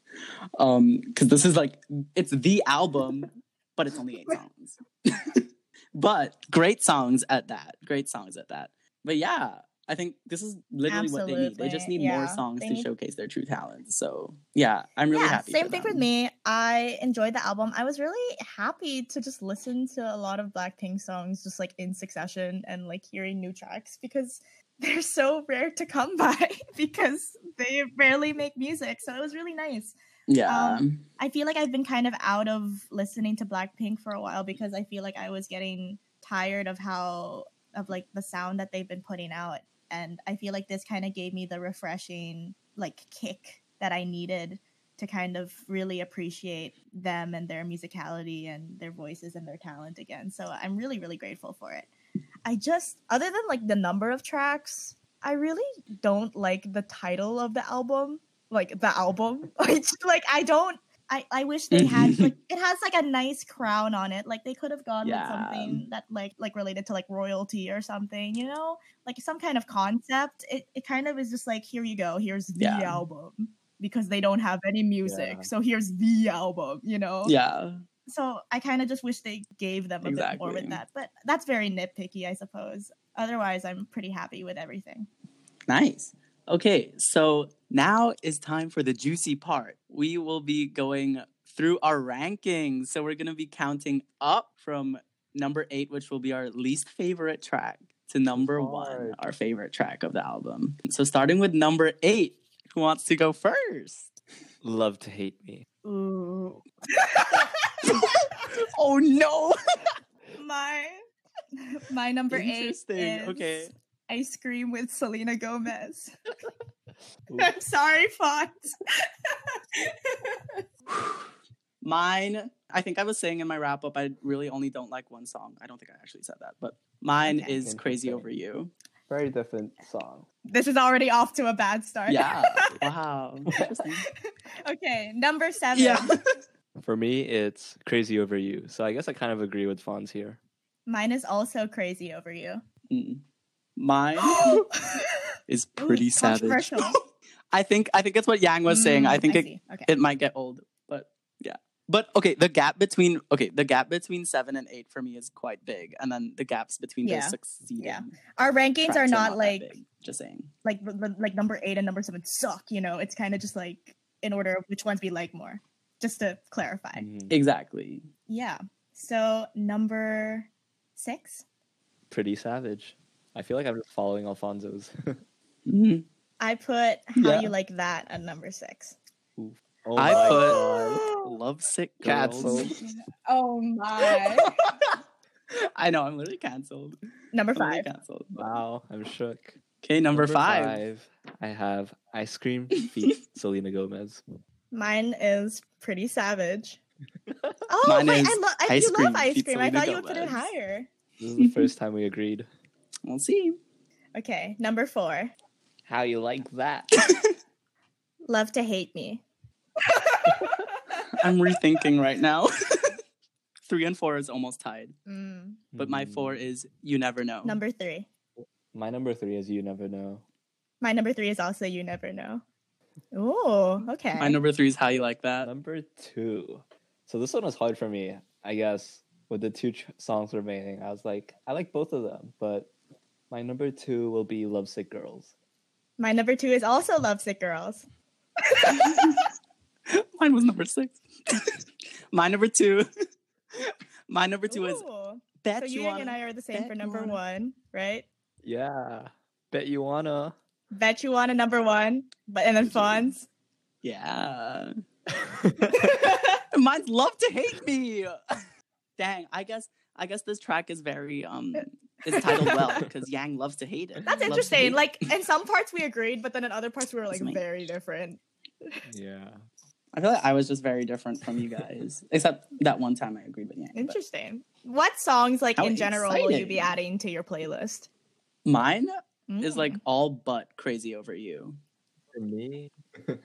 um because this is like it's the album but it's only eight songs. But great songs at that great songs at that. But yeah i think this is literally what they need. They just Absolutely, need more songs They to need- showcase their true talents. So yeah i'm really yeah, happy same thing with me. I enjoyed the album. I was really happy to just listen to a lot of Blackpink songs just like in succession and like hearing new tracks because they're so rare to come by because they rarely make music. So it was really nice. yeah um, I feel like I've been kind of out of listening to Blackpink for a while because I feel like I was getting tired of how of like the sound that they've been putting out and I feel like this kind of gave me the refreshing like kick that I needed to kind of really appreciate them and their musicality and their voices and their talent again. So I'm really really grateful for it. I just other than like the number of tracks, I really don't like the title of the album like the album. Like, like I don't. I, I wish they had mm-hmm. like it has like a nice crown on it. Like they could have gone Yeah. with something that like like related to like royalty or something, you know, like some kind of concept. It it kind of is just like here you go, here's the Yeah. album because they don't have any music, Yeah. so here's the album, you know. yeah So I kind of just wish they gave them a bit more with that, but that's very nitpicky, I suppose. Otherwise, I'm pretty happy with everything. Nice. Okay, so now is time for the juicy part. We will be going through our rankings. So we're going to be counting up from number eight, which will be our least favorite track, to number one, our favorite track of the album. So starting with number eight, who wants to go first? Love to hate me. Ooh, oh no! my my number eight Interesting. is Okay. ice cream with Selena Gomez. I'm sorry, Font. Mine, I think I was saying in my wrap up, I really only don't like one song. I don't think I actually said that, but mine Okay. is Crazy Over You. Very different song. this is already off to a bad start. Yeah. wow. Interesting. okay, number seven. Yeah. For me, it's Crazy Over You. So I guess I kind of agree with Fonz here. Mine is also crazy over you. Mm. Mine is pretty Ooh, savage. I think I think that's what Yang was saying. I Mm, think it. Okay. it might get old, but yeah. But okay, the gap between okay, the gap between seven and eight for me is quite big, and then the gaps between Yeah. the succeeding Yeah. Our rankings tracks are not, like. Just saying. like the- the- like number eight and number seven suck. You know, it's kind of just like in order of which ones we like more. Just to clarify. Mhm. Exactly. Yeah. So number six, Pretty savage. I feel like I'm just following Alfonso's. Mhm. I put how Yeah. you like that at number six. oh I put- God. Lovesick Cancel. girls. Oh my. I know I'm literally canceled. number I'm literally five. canceled. Wow, I'm shook. Okay, number, five. I have Ice Cream feat Selena Gomez. Mine is pretty savage. Oh Mine wait, is I, lo- I Ice do Cream love ice cream. I thought you would put it higher. This is the first time we agreed. We'll see. Okay, number four. How you like that? Love to hate me. I'm rethinking right now. Three and four is almost tied, Mm, but my four is You Never Know. number three. My number three is You Never Know. My number three is also you never know. Oh, okay. My number three is How You Like That. Number two. So this one was hard for me, I guess. With the two ch- songs remaining, I was like, I like both of them, but my number two will be Lovesick Girls. My number two is also Lovesick Girls. Mine was number six. my number two. my number two is Ooh. Bet So You you and Wanna. I are the same for number wanna- one, right? Yeah. Bet you wanna. Bet you want a number one, but and then Fonz. Yeah. Mine's Love to Hate Me. Dang, I guess I guess this track is very um is titled well because Yang loves to hate it. That's Loves interesting. hate it. Like in some parts we agreed, but then in other parts we were like very different. Yeah. I feel like I was just very different from you guys, except that one time I agreed with Yang. but- Interesting. What songs, like How in general, will you be adding to your playlist? Mine is Mm. like all but crazy over you. For me, But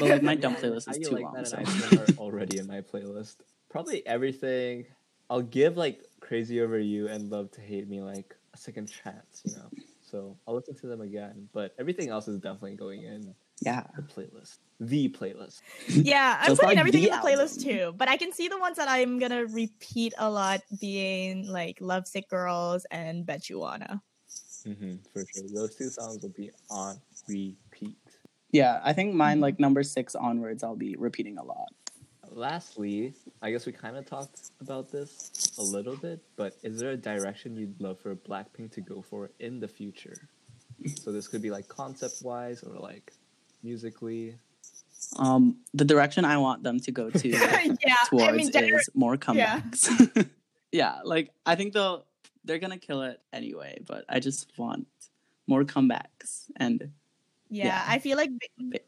like my dumb playlist is You too Like long. That So. and Iceland are already in my playlist. Probably everything. I'll give like Crazy Over You and Love to Hate Me like a second chance, you know. So I'll listen to them again. But everything else is definitely going in Yeah. the playlist. The playlist. Yeah, I'm putting like everything in the the playlist album. too. But I can see the ones that I'm gonna repeat a lot being like Lovesick Girls and Bet You Wanna. Mm-hmm, for sure. Those two songs will be on repeat. Yeah, I think mine like number six onwards I'll be repeating a lot. Lastly, I guess we kind of talked about this a little bit, but is there a direction you'd love for Blackpink to go for in the future? So this could be like concept wise or like musically. Um, the direction I want them to go to yeah, towards I mean, gener- is more yeah. comebacks. Yeah. like I think they'll they're gonna kill it anyway, but I just want more comebacks and yeah, yeah. I feel like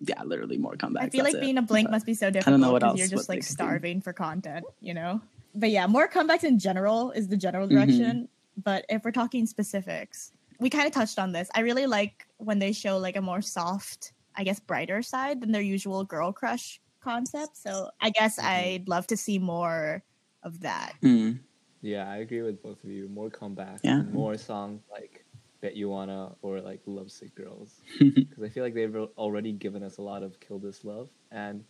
yeah, literally more comebacks. I feel like that's it. being a blank But must be so difficult. I don't know what because else you're just like starving for content, you know. But yeah, more comebacks in general is the general Mhm. direction. But if we're talking specifics, we kind of touched on this. I really like when they show like a more soft, I guess, brighter side than their usual girl crush concept. So I guess Mm-hmm. I'd love to see more of that. Mm. Yeah, I agree with both of you. More comebacks, Yeah. more songs like Bet You Wanna or like Lovesick Girls. Because I feel like they've already given us a lot of Kill This Love. And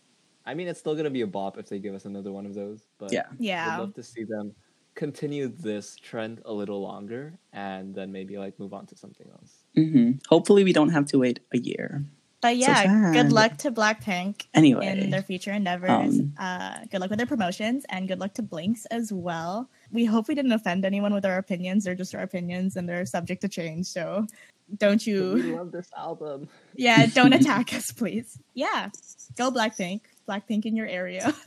I mean, it's still going to be a bop if they give us another one of those. But Yeah. yeah, I'd love to see them continue this trend a little longer and then maybe like move on to something else. hmm Hopefully, we don't have to wait a year. But yeah, sad. good luck to Blackpink Anyway, in their future endeavors. um, uh, good luck with their promotions and good luck to Blinks as well. We hope we didn't offend anyone with our opinions. They're just our opinions and they're subject to change. So don't We you, love this album. yeah, don't attack us, please. Yeah, go Blackpink. Blackpink in your area.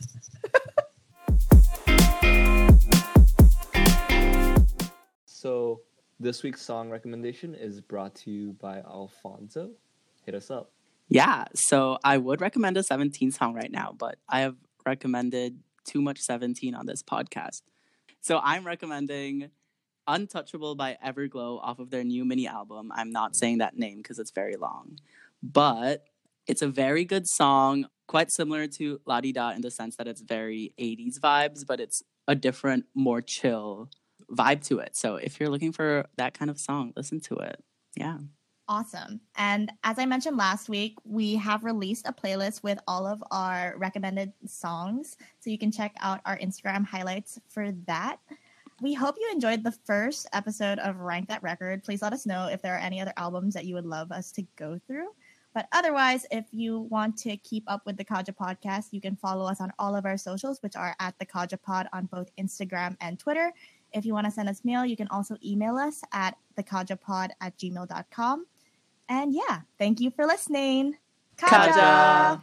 So this week's song recommendation is brought to you by Alfonso. Hit us up. yeah. So I would recommend a 17 song right now, but I have recommended too much 17 on this podcast. So I'm recommending Untouchable by Everglow off of their new mini album. I'm not saying that name because it's very long, but it's a very good song, quite similar to La Di Da in the sense that it's very 80s vibes, but it's a different, more chill vibe to it. So if you're looking for that kind of song, listen to it. Yeah. Awesome. And as I mentioned last week, we have released a playlist with all of our recommended songs. So you can check out our Instagram highlights for that. We hope you enjoyed the first episode of Rank That Record. Please let us know if there are any other albums that you would love us to go through. But otherwise, if you want to keep up with the Kaja podcast, you can follow us on all of our socials, which are at the Kaja Pod on both Instagram and Twitter. If you want to send us mail, you can also email us at thekajapod at gmail.com. And yeah, thank you for listening. Kaja!